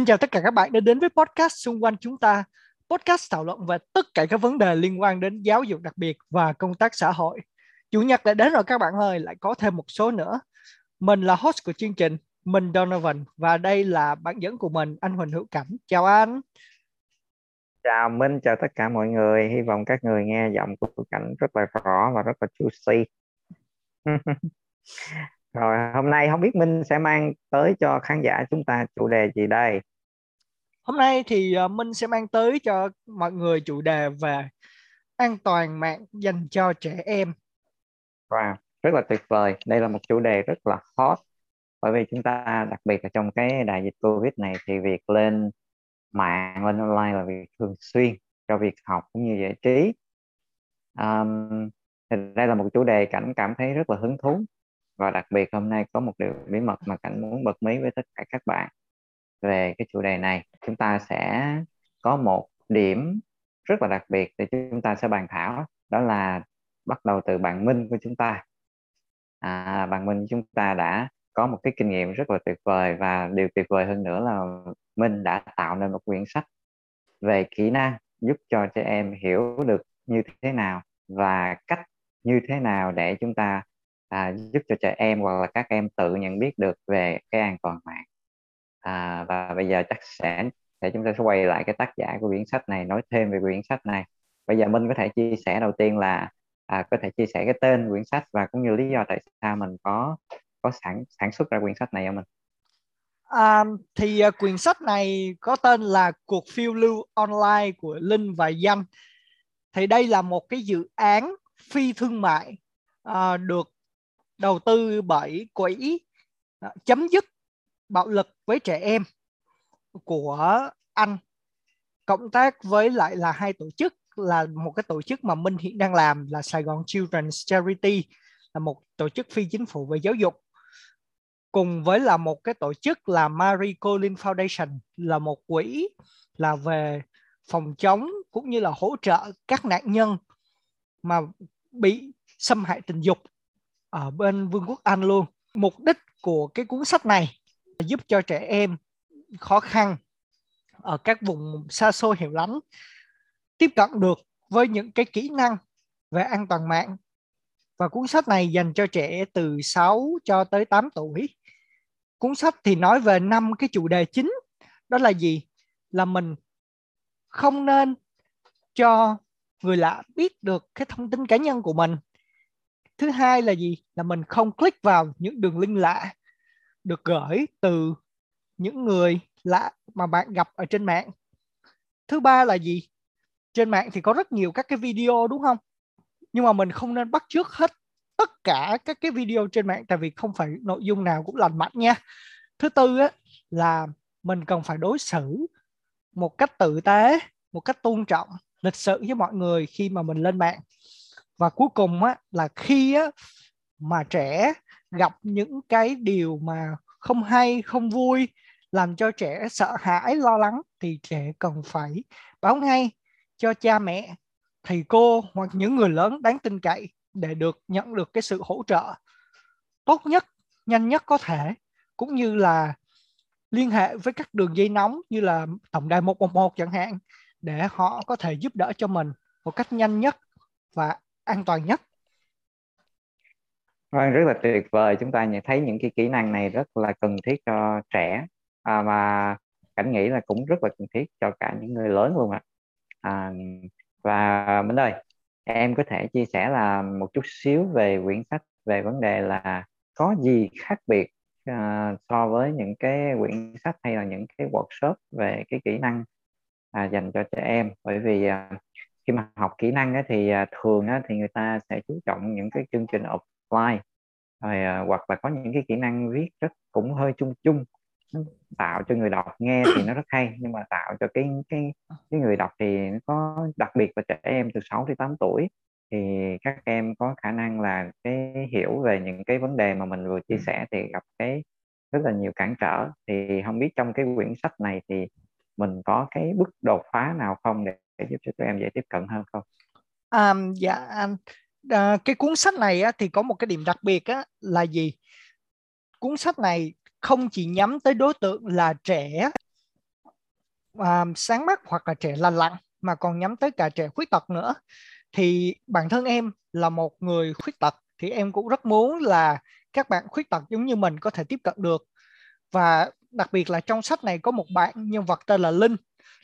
Xin chào tất cả các bạn đã đến với podcast xung quanh chúng ta. Podcast thảo luận về tất cả các vấn đề liên quan đến giáo dục đặc biệt và công tác xã hội. Chủ nhật đã đến rồi các bạn ơi, lại có thêm một số nữa. Mình là host của chương trình, mình Donovan và đây là bản dẫn của mình, anh Huỳnh Hữu Cảnh. Chào anh. Chào Minh, chào tất cả mọi người. Hy vọng các người nghe giọng của Cảnh rất là rõ và rất là juicy. Rồi hôm nay không biết Minh sẽ mang tới cho khán giả chúng ta chủ đề gì đây? Hôm nay thì ờ, Minh sẽ mang tới cho mọi người chủ đề về an toàn mạng dành cho trẻ em. Wow, rất là tuyệt vời. Đây là một chủ đề rất là hot bởi vì chúng ta đặc biệt là trong cái đại dịch Covid này thì việc lên mạng lên online là việc thường xuyên cho việc học cũng như giải trí. Um, thì đây là một chủ đề cảnh cảm thấy rất là hứng thú và đặc biệt hôm nay có một điều bí mật mà cảnh muốn bật mí với tất cả các bạn về cái chủ đề này chúng ta sẽ có một điểm rất là đặc biệt để chúng ta sẽ bàn thảo đó là bắt đầu từ bạn Minh của chúng ta. À, bạn Minh chúng ta đã có một cái kinh nghiệm rất là tuyệt vời và điều tuyệt vời hơn nữa là Minh đã tạo nên một quyển sách về kỹ năng giúp cho trẻ em hiểu được như thế nào và cách như thế nào để chúng ta à, giúp cho trẻ em hoặc là các em tự nhận biết được về cái an toàn mạng à, và bây giờ chắc sẽ để chúng ta sẽ quay lại cái tác giả của quyển sách này nói thêm về quyển sách này bây giờ Minh có thể chia sẻ đầu tiên là à, có thể chia sẻ cái tên quyển sách và cũng như lý do tại sao mình có có sản sản xuất ra quyển sách này cho mình À, thì uh, quyển sách này có tên là Cuộc phiêu lưu online của Linh và Danh. Thì đây là một cái dự án phi thương mại uh, được đầu tư bởi quỹ uh, chấm dứt bạo lực với trẻ em của Anh, cộng tác với lại là hai tổ chức, là một cái tổ chức mà Minh hiện đang làm là Sài Gòn Children's Charity, là một tổ chức phi chính phủ về giáo dục, cùng với là một cái tổ chức là Marie Colin Foundation, là một quỹ là về phòng chống cũng như là hỗ trợ các nạn nhân mà bị xâm hại tình dục ở bên Vương quốc Anh luôn. Mục đích của cái cuốn sách này giúp cho trẻ em khó khăn ở các vùng xa xôi hiểu lắm, tiếp cận được với những cái kỹ năng về an toàn mạng và cuốn sách này dành cho trẻ từ 6 cho tới 8 tuổi. Cuốn sách thì nói về năm cái chủ đề chính. Đó là gì? Là mình không nên cho người lạ biết được cái thông tin cá nhân của mình. Thứ hai là gì? Là mình không click vào những đường link lạ được gửi từ những người lạ mà bạn gặp ở trên mạng. Thứ ba là gì? Trên mạng thì có rất nhiều các cái video đúng không? nhưng mà mình không nên bắt trước hết tất cả các cái video trên mạng tại vì không phải nội dung nào cũng lành mạnh nha thứ tư á, là mình cần phải đối xử một cách tử tế một cách tôn trọng lịch sự với mọi người khi mà mình lên mạng và cuối cùng á, là khi á, mà trẻ gặp những cái điều mà không hay, không vui, làm cho trẻ sợ hãi, lo lắng, thì trẻ cần phải báo ngay cho cha mẹ, thầy cô hoặc những người lớn đáng tin cậy để được nhận được cái sự hỗ trợ tốt nhất, nhanh nhất có thể, cũng như là liên hệ với các đường dây nóng như là tổng đài 111 chẳng hạn, để họ có thể giúp đỡ cho mình một cách nhanh nhất và an toàn nhất. Vâng, rất là tuyệt vời. Chúng ta nhận thấy những cái kỹ năng này rất là cần thiết cho trẻ à, mà cảnh nghĩ là cũng rất là cần thiết cho cả những người lớn luôn ạ. À, và Minh ơi em có thể chia sẻ là một chút xíu về quyển sách về vấn đề là có gì khác biệt à, so với những cái quyển sách hay là những cái workshop về cái kỹ năng à, dành cho trẻ em bởi vì à, khi mà học kỹ năng á, thì à, thường á, thì người ta sẽ chú trọng những cái chương trình offline rồi uh, hoặc là có những cái kỹ năng viết rất cũng hơi chung chung. Tạo cho người đọc nghe thì nó rất hay nhưng mà tạo cho cái cái cái người đọc thì nó có đặc biệt là trẻ em từ 6 đến 8 tuổi. Thì các em có khả năng là cái hiểu về những cái vấn đề mà mình vừa chia sẻ thì gặp cái rất là nhiều cản trở. Thì không biết trong cái quyển sách này thì mình có cái bước đột phá nào không để, để giúp cho tụi em dễ tiếp cận hơn không? À, dạ anh à, cái cuốn sách này á, thì có một cái điểm đặc biệt á, là gì? Cuốn sách này không chỉ nhắm tới đối tượng là trẻ à, sáng mắt hoặc là trẻ lành lặn mà còn nhắm tới cả trẻ khuyết tật nữa. Thì bản thân em là một người khuyết tật thì em cũng rất muốn là các bạn khuyết tật giống như mình có thể tiếp cận được. Và đặc biệt là trong sách này có một bạn nhân vật tên là Linh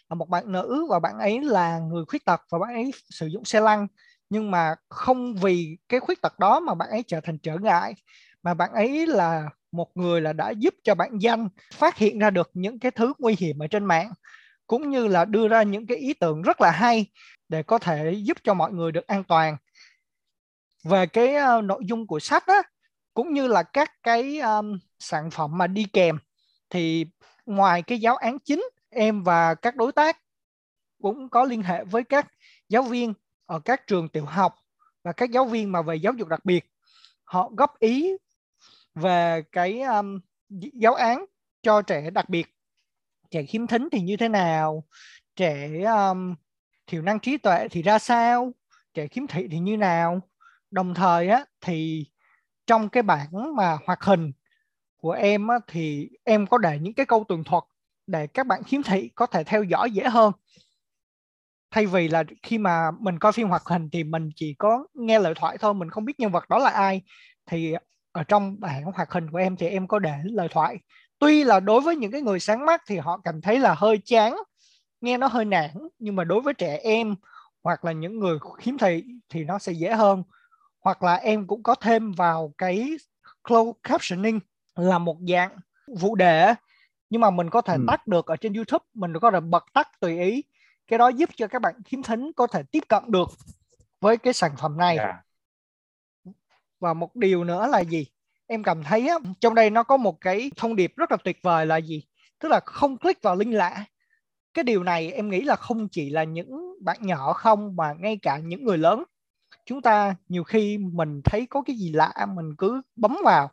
là một bạn nữ và bạn ấy là người khuyết tật và bạn ấy sử dụng xe lăn nhưng mà không vì cái khuyết tật đó mà bạn ấy trở thành trở ngại mà bạn ấy là một người là đã giúp cho bạn danh phát hiện ra được những cái thứ nguy hiểm ở trên mạng cũng như là đưa ra những cái ý tưởng rất là hay để có thể giúp cho mọi người được an toàn. Về cái uh, nội dung của sách á cũng như là các cái um, sản phẩm mà đi kèm thì ngoài cái giáo án chính em và các đối tác cũng có liên hệ với các giáo viên ở các trường tiểu học và các giáo viên mà về giáo dục đặc biệt. Họ góp ý về cái um, giáo án cho trẻ đặc biệt. Trẻ khiếm thính thì như thế nào? Trẻ um, thiểu năng trí tuệ thì ra sao? Trẻ khiếm thị thì như nào? Đồng thời á thì trong cái bảng mà hoạt hình của em á, thì em có để những cái câu tường thuật để các bạn khiếm thị có thể theo dõi dễ hơn thay vì là khi mà mình coi phim hoạt hình thì mình chỉ có nghe lời thoại thôi mình không biết nhân vật đó là ai. Thì ở trong bảng hoạt hình của em thì em có để lời thoại. Tuy là đối với những cái người sáng mắt thì họ cảm thấy là hơi chán nghe nó hơi nản nhưng mà đối với trẻ em hoặc là những người khiếm thị thì nó sẽ dễ hơn. Hoặc là em cũng có thêm vào cái closed captioning là một dạng phụ đề nhưng mà mình có thể ừ. tắt được ở trên YouTube mình có thể bật tắt tùy ý cái đó giúp cho các bạn khiếm thính có thể tiếp cận được với cái sản phẩm này. Yeah. Dạ. và một điều nữa là gì? Em cảm thấy á, trong đây nó có một cái thông điệp rất là tuyệt vời là gì? Tức là không click vào link lạ. Cái điều này em nghĩ là không chỉ là những bạn nhỏ không mà ngay cả những người lớn. Chúng ta nhiều khi mình thấy có cái gì lạ mình cứ bấm vào.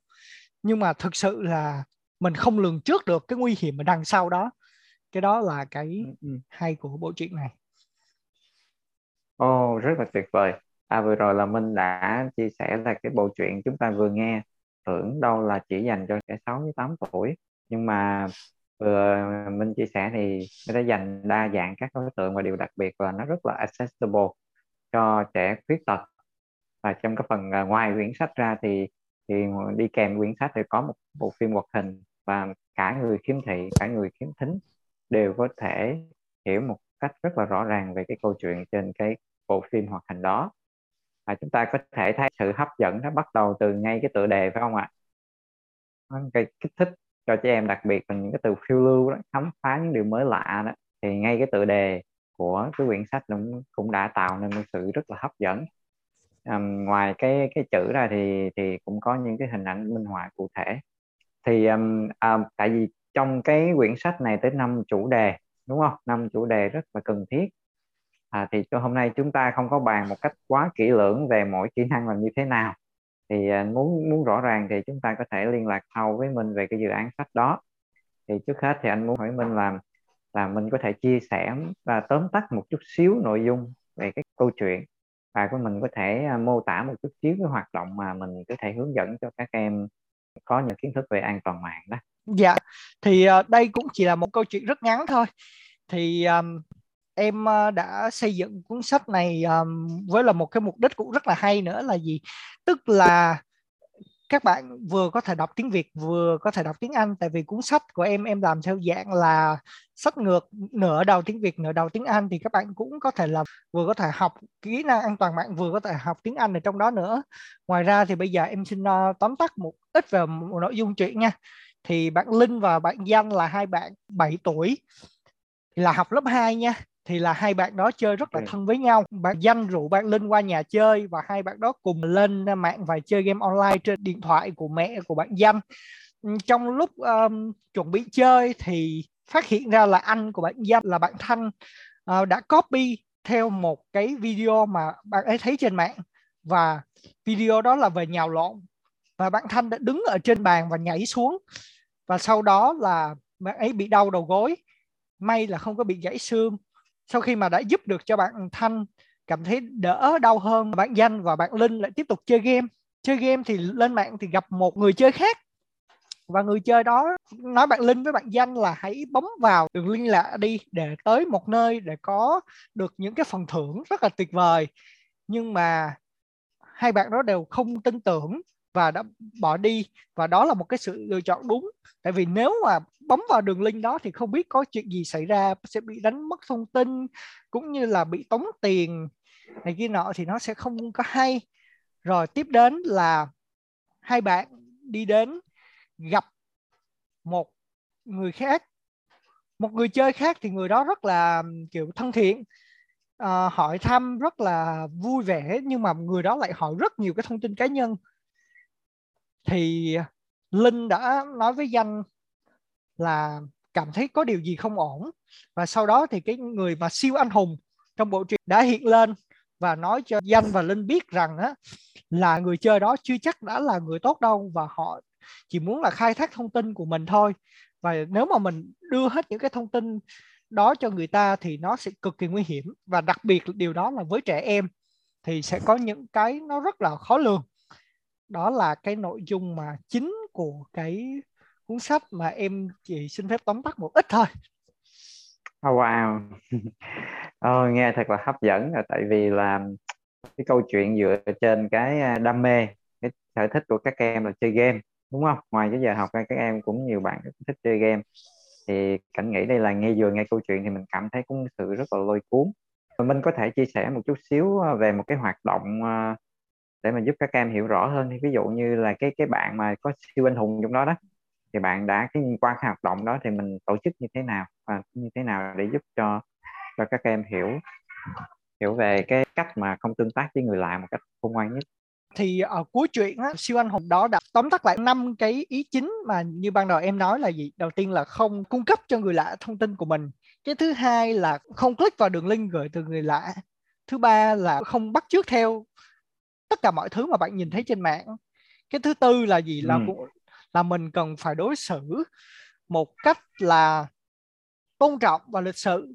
Nhưng mà thực sự là mình không lường trước được cái nguy hiểm ở đằng sau đó cái đó là cái ừ, ừ. hay của bộ truyện này Ồ, oh, rất là tuyệt vời. À vừa rồi là Minh đã chia sẻ là cái bộ truyện chúng ta vừa nghe tưởng đâu là chỉ dành cho trẻ 6 đến 8 tuổi nhưng mà vừa Minh chia sẻ thì nó đã dành đa dạng các đối tượng và điều đặc biệt là nó rất là accessible cho trẻ khuyết tật và trong cái phần à, ngoài quyển sách ra thì thì đi kèm quyển sách thì có một bộ phim hoạt hình và cả người khiếm thị cả người khiếm thính đều có thể hiểu một cách rất là rõ ràng về cái câu chuyện trên cái bộ phim hoạt hình đó. Và chúng ta có thể thấy sự hấp dẫn nó bắt đầu từ ngay cái tựa đề phải không ạ? Cái kích thích cho trẻ em đặc biệt là những cái từ phiêu lưu đó khám phá những điều mới lạ đó. Thì ngay cái tựa đề của cái quyển sách cũng cũng đã tạo nên một sự rất là hấp dẫn. À, ngoài cái cái chữ ra thì thì cũng có những cái hình ảnh minh họa cụ thể. Thì um, à, tại vì trong cái quyển sách này tới năm chủ đề đúng không? Năm chủ đề rất là cần thiết. À, thì cho hôm nay chúng ta không có bàn một cách quá kỹ lưỡng về mỗi kỹ năng làm như thế nào. Thì à, muốn muốn rõ ràng thì chúng ta có thể liên lạc sau với mình về cái dự án sách đó. Thì trước hết thì anh muốn hỏi mình làm là mình có thể chia sẻ và tóm tắt một chút xíu nội dung về cái câu chuyện. Và của mình có thể à, mô tả một chút xíu cái hoạt động mà mình có thể hướng dẫn cho các em có những kiến thức về an toàn mạng đó dạ. Thì uh, đây cũng chỉ là một câu chuyện rất ngắn thôi. Thì um, em uh, đã xây dựng cuốn sách này um, với là một cái mục đích cũng rất là hay nữa là gì? Tức là các bạn vừa có thể đọc tiếng Việt vừa có thể đọc tiếng Anh tại vì cuốn sách của em em làm theo dạng là sách ngược nửa đầu tiếng Việt nửa đầu tiếng Anh thì các bạn cũng có thể là vừa có thể học kỹ năng an toàn mạng vừa có thể học tiếng Anh ở trong đó nữa. Ngoài ra thì bây giờ em xin uh, tóm tắt một ít về một nội dung chuyện nha thì bạn Linh và bạn Danh là hai bạn 7 tuổi. Là học lớp 2 nha. Thì là hai bạn đó chơi rất là thân với nhau. Bạn danh rủ bạn linh qua nhà chơi và hai bạn đó cùng lên mạng và chơi game online trên điện thoại của mẹ của bạn danh. Trong lúc um, chuẩn bị chơi thì phát hiện ra là anh của bạn danh là bạn thanh uh, đã copy theo một cái video mà bạn ấy thấy trên mạng. Và video đó là về nhào lộn. Và bạn thanh đã đứng ở trên bàn và nhảy xuống và sau đó là bạn ấy bị đau đầu gối. May là không có bị gãy xương. Sau khi mà đã giúp được cho bạn thanh cảm thấy đỡ đau hơn, bạn danh và bạn linh lại tiếp tục chơi game. Chơi game thì lên mạng thì gặp một người chơi khác. Và người chơi đó nói bạn linh với bạn danh là hãy bấm vào đường liên lạc đi để tới một nơi để có được những cái phần thưởng rất là tuyệt vời. Nhưng mà hai bạn đó đều không tin tưởng và đã bỏ đi. Và đó là một cái sự lựa chọn đúng. Tại vì nếu mà bấm vào đường link đó thì không biết có chuyện gì xảy ra sẽ bị đánh mất thông tin cũng như là bị tống tiền này kia nọ thì nó sẽ không có hay. Rồi tiếp đến là hai bạn đi đến gặp một người khác. Một người chơi khác thì người đó rất là kiểu thân thiện uh, hỏi thăm rất là vui vẻ nhưng mà người đó lại hỏi rất nhiều cái thông tin cá nhân thì linh đã nói với danh là cảm thấy có điều gì không ổn. Và sau đó thì cái người mà siêu anh hùng trong bộ truyện đã hiện lên và nói cho danh và linh biết rằng á, là người chơi đó chưa chắc đã là người tốt đâu và họ chỉ muốn là khai thác thông tin của mình thôi. Và nếu mà mình đưa hết những cái thông tin đó cho người ta thì nó sẽ cực kỳ nguy hiểm. Và đặc biệt điều đó là với trẻ em thì sẽ có những cái nó rất là khó lường đó là cái nội dung mà chính của cái cuốn sách mà em chỉ xin phép tóm tắt một ít thôi. Oh, wow. Oh, nghe thật là hấp dẫn rồi tại vì là cái câu chuyện dựa trên cái à, đam mê cái sở thích của các em là chơi game đúng không? Ngoài cái giờ học ra các em cũng nhiều bạn thích chơi game. Thì cảnh nghĩ đây là nghe vừa nghe câu chuyện thì mình cảm thấy cũng sự rất là lôi cuốn. Mình có thể chia sẻ một chút xíu à, về một cái hoạt động à, để mà giúp các em hiểu rõ hơn. Thì ví dụ như là cái cái bạn mà có siêu anh hùng trong đó đó thì bạn đã cái qua cái hoạt động đó thì mình tổ chức như thế nào và như thế nào để giúp cho cho các em hiểu hiểu về cái cách mà không tương tác với người lạ một cách khôn ngoan nhất. Thì ở cuối chuyện á, siêu anh hùng đó đã tóm tắt lại năm cái ý chính mà như ban đầu em nói là gì? Đầu tiên là không cung cấp cho người lạ thông tin của mình. Cái thứ hai là không click vào đường link gửi từ người lạ. Thứ ba là không bắt chước theo tất cả mọi thứ mà bạn nhìn thấy trên mạng cái thứ tư là gì là ừ. là mình cần phải đối xử một cách là tôn trọng và lịch sự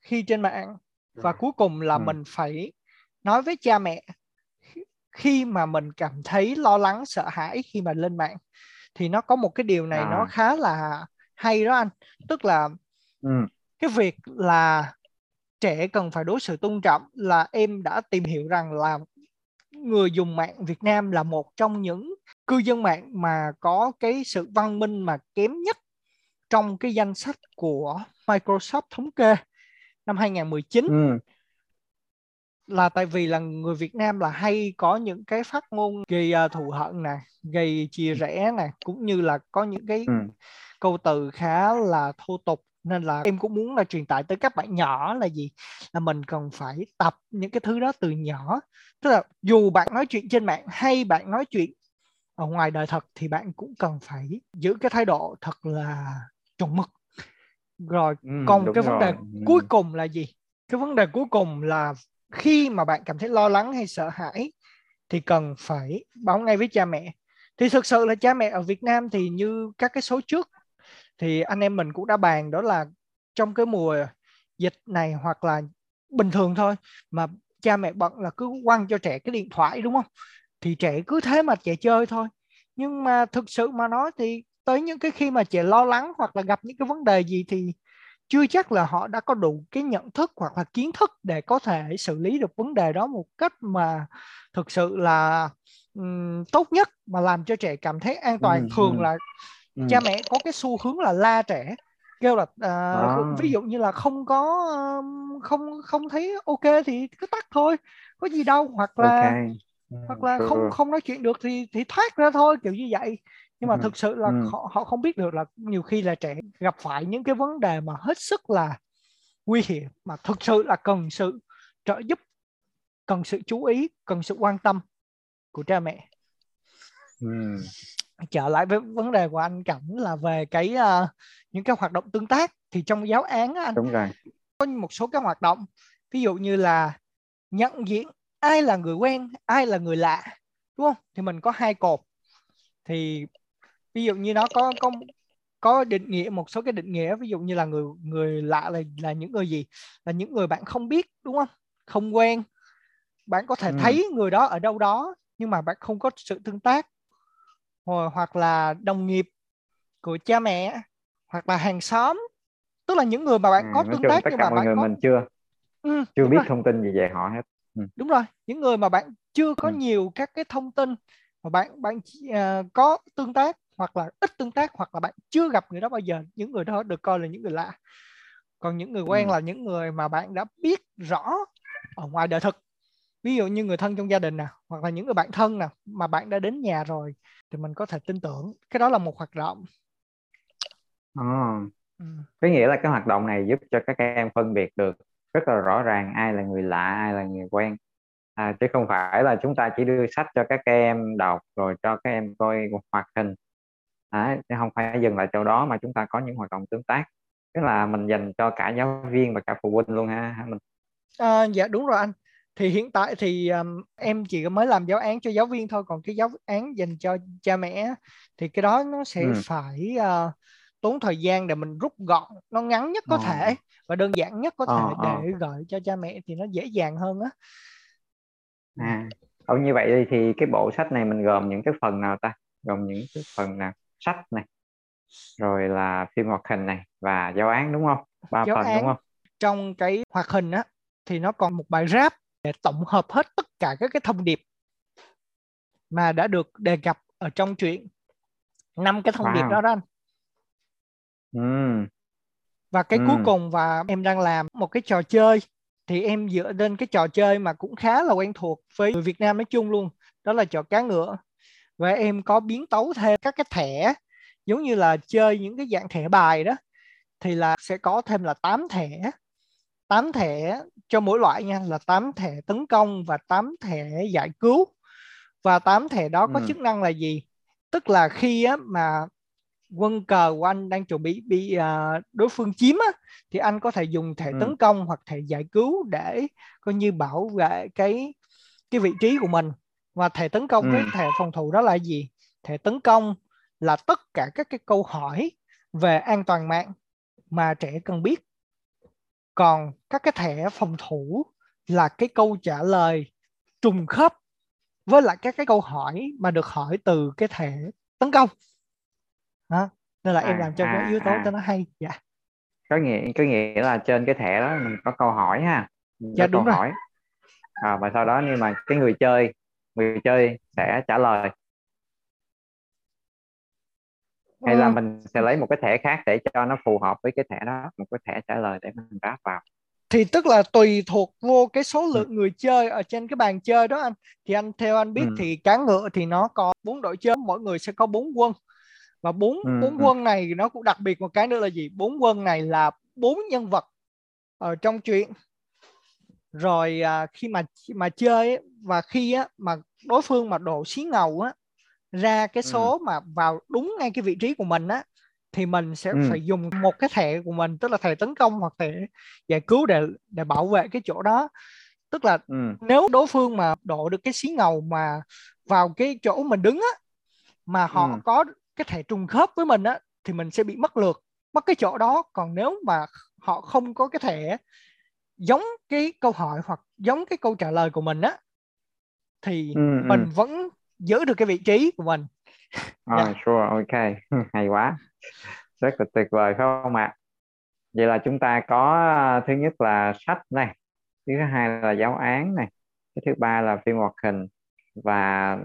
khi trên mạng và cuối cùng là ừ. mình phải nói với cha mẹ khi mà mình cảm thấy lo lắng sợ hãi khi mà lên mạng thì nó có một cái điều này à. nó khá là hay đó anh tức là ừ. cái việc là trẻ cần phải đối xử tôn trọng là em đã tìm hiểu rằng là người dùng mạng Việt Nam là một trong những cư dân mạng mà có cái sự văn minh mà kém nhất trong cái danh sách của Microsoft thống kê năm 2019 ừ. là tại vì là người Việt Nam là hay có những cái phát ngôn gây uh, thù hận nè, gây chia rẽ nè, cũng như là có những cái ừ. câu từ khá là thô tục nên là em cũng muốn là truyền tải tới các bạn nhỏ là gì? Là mình cần phải tập những cái thứ đó từ nhỏ. Tức là dù bạn nói chuyện trên mạng hay bạn nói chuyện ở ngoài đời thật thì bạn cũng cần phải giữ cái thái độ thật là chuẩn mực. Rồi ừ, còn cái vấn đề ừ. cuối cùng là gì? Cái vấn đề cuối cùng là khi mà bạn cảm thấy lo lắng hay sợ hãi thì cần phải báo ngay với cha mẹ. Thì thực sự là cha mẹ ở Việt Nam thì như các cái số trước thì anh em mình cũng đã bàn đó là trong cái mùa dịch này hoặc là bình thường thôi mà cha mẹ bận là cứ quăng cho trẻ cái điện thoại đúng không thì trẻ cứ thế mà trẻ chơi thôi nhưng mà thực sự mà nói thì tới những cái khi mà trẻ lo lắng hoặc là gặp những cái vấn đề gì thì chưa chắc là họ đã có đủ cái nhận thức hoặc là kiến thức để có thể xử lý được vấn đề đó một cách mà thực sự là um, tốt nhất mà làm cho trẻ cảm thấy an toàn ừ, thường ừ. là ừ. cha mẹ có cái xu hướng là la trẻ kêu là uh, à. ví dụ như là không có um, không không thấy ok thì cứ tắt thôi có gì đâu hoặc là okay. hoặc là không không nói chuyện được thì thì thoát ra thôi kiểu như vậy nhưng mà ừ. thực sự là ừ. họ họ không biết được là nhiều khi là trẻ gặp phải những cái vấn đề mà hết sức là nguy hiểm mà thực sự là cần sự trợ giúp cần sự chú ý cần sự quan tâm của cha mẹ ừ trở lại với vấn đề của anh Cảnh là về cái uh, những cái hoạt động tương tác. Thì trong giáo án á, anh đúng rồi. có một số cái hoạt động ví dụ như là nhận diện ai là người quen ai là người lạ đúng không? Thì mình có hai cột. Thì ví dụ như nó có có có định nghĩa một số cái định nghĩa ví dụ như là người người lạ là là những người gì? Là những người bạn không biết đúng không? Không quen. Bạn có thể Ừ. thấy người đó ở đâu đó nhưng mà bạn không có sự tương tác Hoặc- là đồng nghiệp của cha mẹ hoặc là hàng xóm tức là những người mà bạn À, có tương tác tất nhưng cả mà mọi bạn người có mình chưa ừ, chưa biết rồi, thông tin gì về họ hết. Đúng rồi những người mà bạn chưa có Ừ. nhiều các cái thông tin mà bạn bạn à, có tương tác hoặc là ít tương tác hoặc là bạn chưa gặp người đó bao giờ những người đó được coi là những người lạ. Còn những người quen Ừ. là những người mà bạn đã biết rõ ở ngoài đời thực ví dụ như người thân trong gia đình nè hoặc là những người bạn thân nè mà bạn đã đến nhà rồi thì mình có thể tin tưởng. Cái đó là một hoạt động. Ừ. có nghĩa là cái hoạt động này giúp cho các em phân biệt được rất là rõ ràng ai là người lạ ai là người quen. À, chứ không phải là chúng ta chỉ đưa sách cho các em đọc rồi cho các em coi hoạt hình. Chứ không phải dừng lại chỗ đó mà chúng ta có những hoạt động tương tác. Tức là mình dành cho cả giáo viên và cả phụ huynh luôn ha ha mình À, dạ đúng rồi anh. Thì hiện tại thì um, em chỉ mới làm giáo án cho giáo viên thôi, còn cái giáo án dành cho cha mẹ thì cái đó nó sẽ Ừ. phải uh, tốn thời gian để mình rút gọn, nó ngắn nhất có Ờ. thể và đơn giản nhất có Ờ, thể ờ. để gửi cho cha mẹ thì nó dễ dàng hơn á. à như vậy thì cái bộ sách này mình gồm những cái phần nào ta gồm những cái phần nào sách này rồi là phim hoạt hình này và giáo án đúng không ba Giáo phần án đúng không trong cái hoạt hình á thì nó còn một bài rap tổng hợp hết tất cả các cái thông điệp mà đã được đề cập ở trong truyện. Năm cái thông điệp Wow. đó đó anh. ừ và cái Ừ. cuối cùng và em đang làm một cái trò chơi thì em dựa lên cái trò chơi mà cũng khá là quen thuộc với người Việt Nam nói chung luôn đó là trò cá ngựa và em có biến tấu thêm các cái thẻ giống như là chơi những cái dạng thẻ bài đó thì là sẽ có thêm là 8 thẻ 8 thẻ cho mỗi loại nha là 8 thẻ tấn công và 8 thẻ giải cứu và 8 thẻ đó có Ừ. chức năng là gì tức là khi á, mà quân cờ của anh đang chuẩn bị bị à, đối phương chiếm á, thì anh có thể dùng thẻ Ừ. tấn công hoặc thẻ giải cứu để coi như bảo vệ cái cái vị trí của mình và thẻ tấn công với Ừ. thẻ phòng thủ đó là gì thẻ tấn công là tất cả các cái câu hỏi về an toàn mạng mà trẻ cần biết còn các cái thẻ phòng thủ là cái câu trả lời trùng khớp với lại các cái câu hỏi mà được hỏi từ cái thẻ tấn công đó. nên là em À, làm cho cái à, yếu tố à. cho nó hay dạ có nghĩa có nghĩa là trên cái thẻ đó mình có câu hỏi ha mình Dạ, có đúng câu rồi. hỏi à, và sau đó nhưng mà cái người chơi người chơi sẽ trả lời hay là Ừ, mình sẽ lấy một cái thẻ khác để cho nó phù hợp với cái thẻ đó một cái thẻ trả lời để mình ráp vào thì tức là tùy thuộc vô cái số Ừ. lượng người chơi ở trên cái bàn chơi đó anh thì anh theo anh biết Ừ. thì cá ngựa thì nó có bốn đội chơi mỗi người sẽ có bốn quân và bốn Ừ, bốn ừ. quân này nó cũng đặc biệt một cái nữa là gì bốn quân này là bốn nhân vật ở trong truyện rồi à, khi mà mà chơi ấy, và khi á, mà đối phương mà đổ xí ngầu á ra cái Ừ. số mà vào đúng ngay cái vị trí của mình á thì mình sẽ Ừ. phải dùng một cái thẻ của mình tức là thẻ tấn công hoặc thẻ giải cứu để để bảo vệ cái chỗ đó tức là Ừ. nếu đối phương mà đổ được cái xí ngầu mà vào cái chỗ mình đứng á mà họ Ừ. có cái thẻ trùng khớp với mình á thì mình sẽ bị mất lượt mất cái chỗ đó còn nếu mà họ không có cái thẻ giống cái câu hỏi hoặc giống cái câu trả lời của mình á thì Ừ, ừ. mình vẫn giữ được cái vị trí của mình. Rồi, Dạ. sure, ok, hay quá, rất là tuyệt vời phải không ạ? Vậy là chúng ta có à, thứ nhất là sách này, thứ hai là giáo án này, cái thứ ba là phim hoạt hình và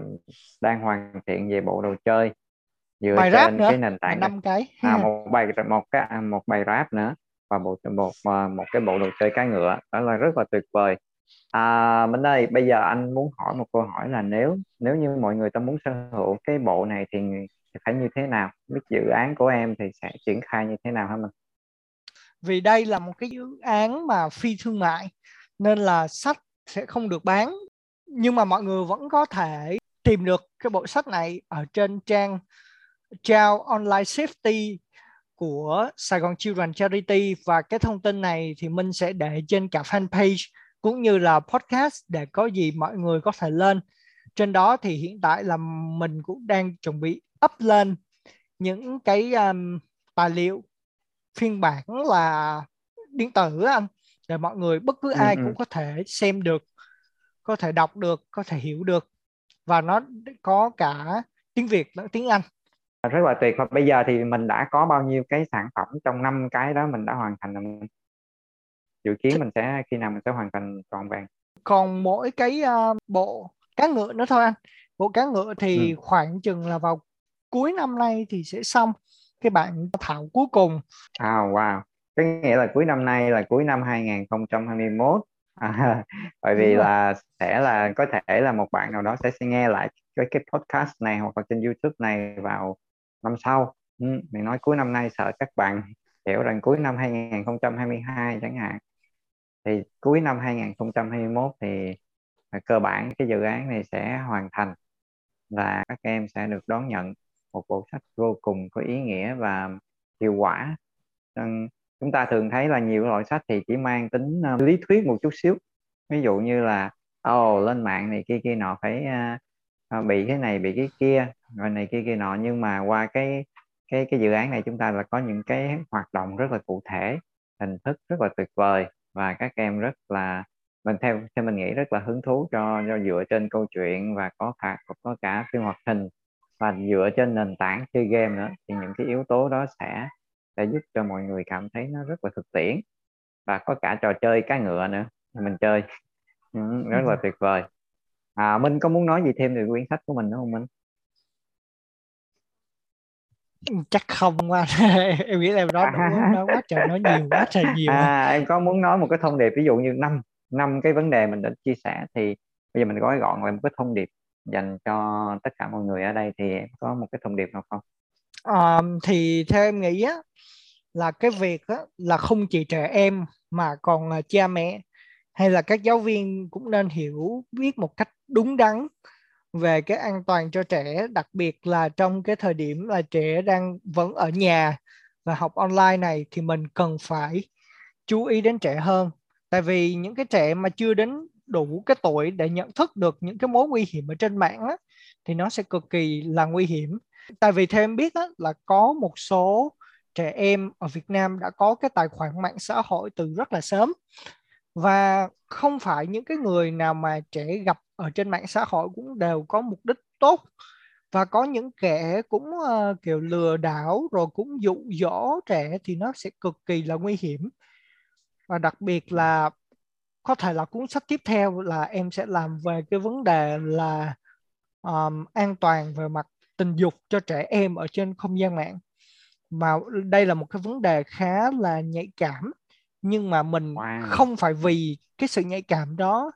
đang hoàn thiện về bộ đồ chơi dựa bài trên nữa cái nền tảng năm cái. À, một bài một cái à, một bài rap nữa và một một à, một cái bộ đồ chơi cá ngựa. Đó là rất là tuyệt vời à, Minh ơi bây giờ anh muốn hỏi một câu hỏi là nếu nếu như mọi người ta muốn sở hữu cái bộ này thì phải như thế nào? Biết dự án của em thì sẽ triển khai như thế nào hả mình vì đây là một cái dự án mà phi thương mại nên là sách sẽ không được bán. Nhưng mà mọi người vẫn có thể tìm được cái bộ sách này ở trên trang trao Online Safety của Sài Gòn Children Charity. Và cái thông tin này thì mình sẽ để trên cả fanpage cũng như là podcast để có gì mọi người có thể lên. Trên đó thì hiện tại là mình cũng đang chuẩn bị up lên những cái um, tài liệu phiên bản là điện tử anh. Để mọi người bất cứ ai ừ, cũng có thể xem được có thể đọc được có thể hiểu được. Và nó có cả tiếng Việt lẫn tiếng Anh. Rất là tuyệt. Và bây giờ thì mình đã có bao nhiêu cái sản phẩm trong năm cái đó mình đã hoàn thành rồi dự kiến mình sẽ khi nào mình sẽ hoàn thành trọn vẹn. Còn mỗi cái uh, bộ cá ngựa nữa thôi anh. Bộ cá ngựa thì ừ. khoảng chừng là vào cuối năm nay thì sẽ xong cái bản thảo cuối cùng. À wow. Cái nghĩa là cuối năm nay là cuối năm 2021 à, bởi vì là sẽ là có thể là một bạn nào đó sẽ, sẽ nghe lại cái cái podcast này hoặc là trên YouTube này vào năm sau. Ừ, mình nói cuối năm nay sợ các bạn hiểu rằng cuối năm 2022 chẳng hạn thì cuối năm 2021 thì à, cơ bản cái dự án này sẽ hoàn thành và các em sẽ được đón nhận một bộ sách vô cùng có ý nghĩa và hiệu quả. Chúng ta thường thấy là nhiều loại sách thì chỉ mang tính à, lý thuyết một chút xíu. Ví dụ như là ồ oh, lên mạng này kia kia nọ phải uh, bị cái này bị cái kia rồi này kia kia nọ. Nhưng mà qua cái cái cái dự án này chúng ta là có những cái hoạt động rất là cụ thể hình thức rất là tuyệt vời và các em rất là mình theo theo mình nghĩ rất là hứng thú cho cho dựa trên câu chuyện và có cả có cả phim hoạt hình. Và dựa trên nền tảng chơi game nữa thì những cái yếu tố đó sẽ sẽ giúp cho mọi người cảm thấy nó rất là thực tiễn. Và có cả trò chơi cá ngựa nữa mình chơi. Ừ, rất là tuyệt vời. À, Minh có muốn nói gì thêm về quyển sách của mình nữa không Minh? Chắc không qua em nghĩ là em nói đủ nói quá trời nói nhiều quá trời nhiều. À, em có muốn nói một cái thông điệp ví dụ như năm năm cái vấn đề mình đã chia sẻ thì bây giờ mình gói gọn lại một cái thông điệp dành cho tất cả mọi người ở đây thì em có một cái thông điệp nào không? À, thì theo em nghĩ á là cái việc á, là không chỉ trẻ em mà còn cha mẹ hay là các giáo viên cũng nên hiểu biết một cách đúng đắn về cái an toàn cho trẻ đặc biệt là trong cái thời điểm là trẻ đang vẫn ở nhà và học online này thì mình cần phải chú ý đến trẻ hơn. Tại vì những cái trẻ mà chưa đến đủ cái tuổi để nhận thức được những cái mối nguy hiểm ở trên mạng á, thì nó sẽ cực kỳ là nguy hiểm. Tại vì theo em biết á, là có một số trẻ em ở Việt Nam đã có cái tài khoản mạng xã hội từ rất là sớm và không phải những cái người nào mà trẻ gặp ở trên mạng xã hội cũng đều có mục đích tốt. Và có những kẻ cũng uh, kiểu lừa đảo rồi cũng dụ dỗ trẻ thì nó sẽ cực kỳ là nguy hiểm. Và đặc biệt là có thể là cuốn sách tiếp theo là em sẽ làm về cái vấn đề là um, an toàn về mặt tình dục cho trẻ em ở trên không gian mạng. Mà đây là một cái vấn đề khá là nhạy cảm nhưng mà mình wow. không phải vì cái sự nhạy cảm đó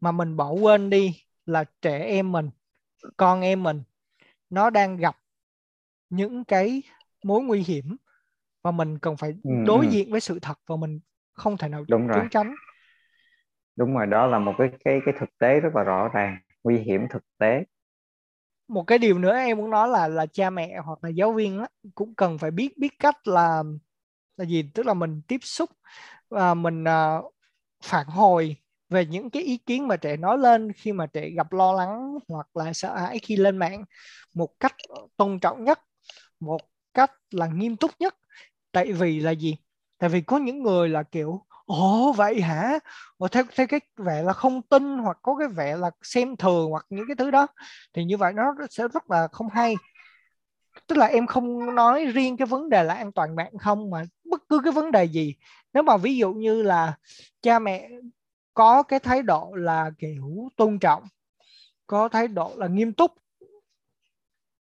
mà mình bỏ quên đi là trẻ em mình con em mình nó đang gặp những cái mối nguy hiểm và mình cần phải ừ, đối ừ. diện với sự thật và mình không thể nào đúng trốn tránh đúng rồi đó là một cái cái cái thực tế rất là rõ ràng nguy hiểm thực tế một cái điều nữa em muốn nói là là cha mẹ hoặc là giáo viên á, cũng cần phải biết biết cách là là gì tức là mình tiếp xúc và mình uh, phản hồi về những cái ý kiến mà trẻ nói lên khi mà trẻ gặp lo lắng hoặc là sợ hãi khi lên mạng một cách tôn trọng nhất một cách là nghiêm túc nhất. Tại vì là gì? Tại vì có những người là kiểu ồ vậy hả? Ồ, theo, theo cái vẻ là không tin hoặc có cái vẻ là xem thường hoặc những cái thứ đó thì như vậy nó sẽ rất là không hay. Tức là em không nói riêng cái vấn đề là an toàn mạng không mà bất cứ cái vấn đề gì. Nếu mà ví dụ như là cha mẹ có cái thái độ là kiểu tôn trọng, có thái độ là nghiêm túc,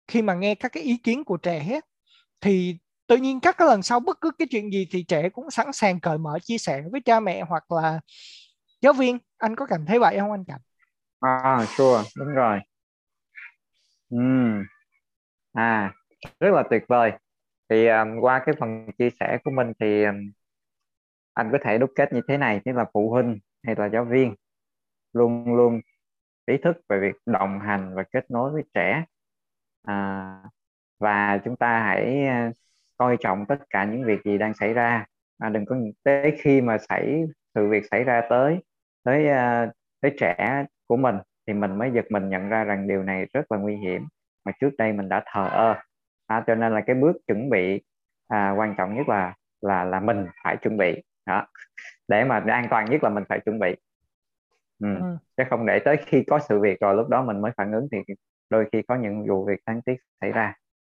khi mà nghe các cái ý kiến của trẻ thì tự nhiên các cái lần sau bất cứ cái chuyện gì thì trẻ cũng sẵn sàng cởi mở chia sẻ với cha mẹ hoặc là giáo viên. Anh có cảm thấy vậy không anh Cảnh? À sure, đúng rồi. Uhm. à rất là tuyệt vời thì um, qua cái phần chia sẻ của mình thì um, anh có thể đúc kết như thế này tức là phụ huynh hay là giáo viên luôn luôn ý thức về việc đồng hành và kết nối với trẻ. À, và chúng ta hãy coi trọng tất cả những việc gì đang xảy ra. À, đừng có tới khi mà xảy sự việc xảy ra tới tới uh, tới trẻ của mình thì mình mới giật mình nhận ra rằng điều này rất là nguy hiểm mà trước đây mình đã thờ ơ à, cho nên là cái bước chuẩn bị à, quan trọng nhất là là là mình phải chuẩn bị đó để mà an toàn nhất là mình phải chuẩn bị ừ. Ừ. chứ không để tới khi có sự việc rồi lúc đó mình mới phản ứng thì đôi khi có những vụ việc đáng tiếc xảy ra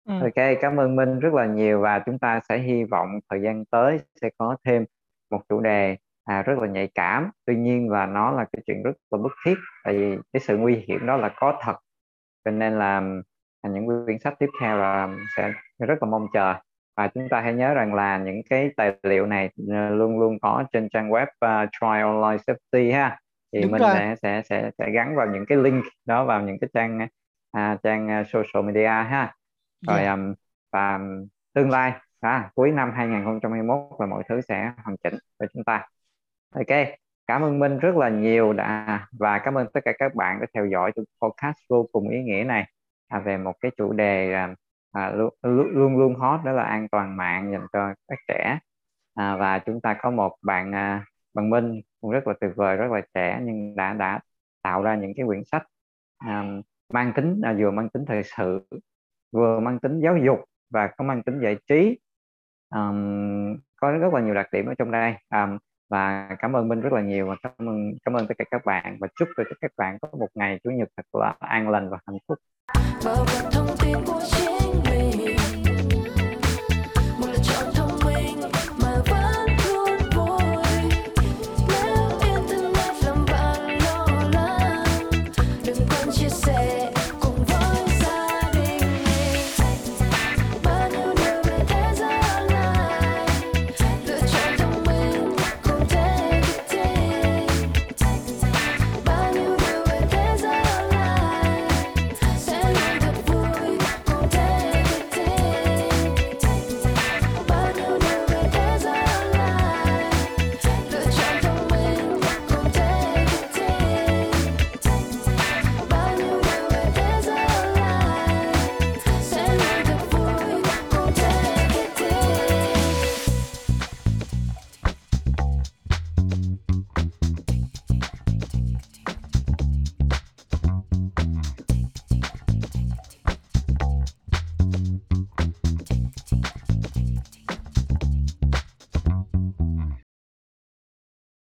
ừ. ok cảm ơn minh rất là nhiều và chúng ta sẽ hy vọng thời gian tới sẽ có thêm một chủ đề à, rất là nhạy cảm tuy nhiên là nó là cái chuyện rất là bức thiết tại vì cái sự nguy hiểm đó là có thật cho nên là những quyển sách tiếp theo là sẽ rất là mong chờ. Và chúng ta hãy nhớ rằng là những cái tài liệu này à, luôn luôn có trên trang web uh, Try Online Safety ha. Thì Đúng mình sẽ, sẽ sẽ sẽ gắn vào những cái link đó vào những cái trang à, trang social media ha. Rồi yeah. Dạ. um, và tương lai à, cuối năm 2021 là mọi thứ sẽ hoàn chỉnh với chúng ta. Ok cảm ơn Minh rất là nhiều đã và cảm ơn tất cả các bạn đã theo dõi podcast vô cùng ý nghĩa này à, về một cái chủ đề à, à, luôn, luôn luôn hot đó là an toàn mạng dành cho các trẻ. À, và chúng ta có một bạn à, bạn Minh cũng rất là tuyệt vời rất là trẻ nhưng đã đã tạo ra những cái quyển sách à, mang tính à, vừa mang tính thời sự vừa mang tính giáo dục và có mang tính giải trí. Um, có rất là nhiều đặc điểm ở trong đây. Um, và cảm ơn Minh rất là nhiều và cảm ơn cảm ơn tất cả các bạn và chúc cho các bạn có một ngày chủ nhật thật là an lành và hạnh phúc. bao bọc thông tin của chính mình.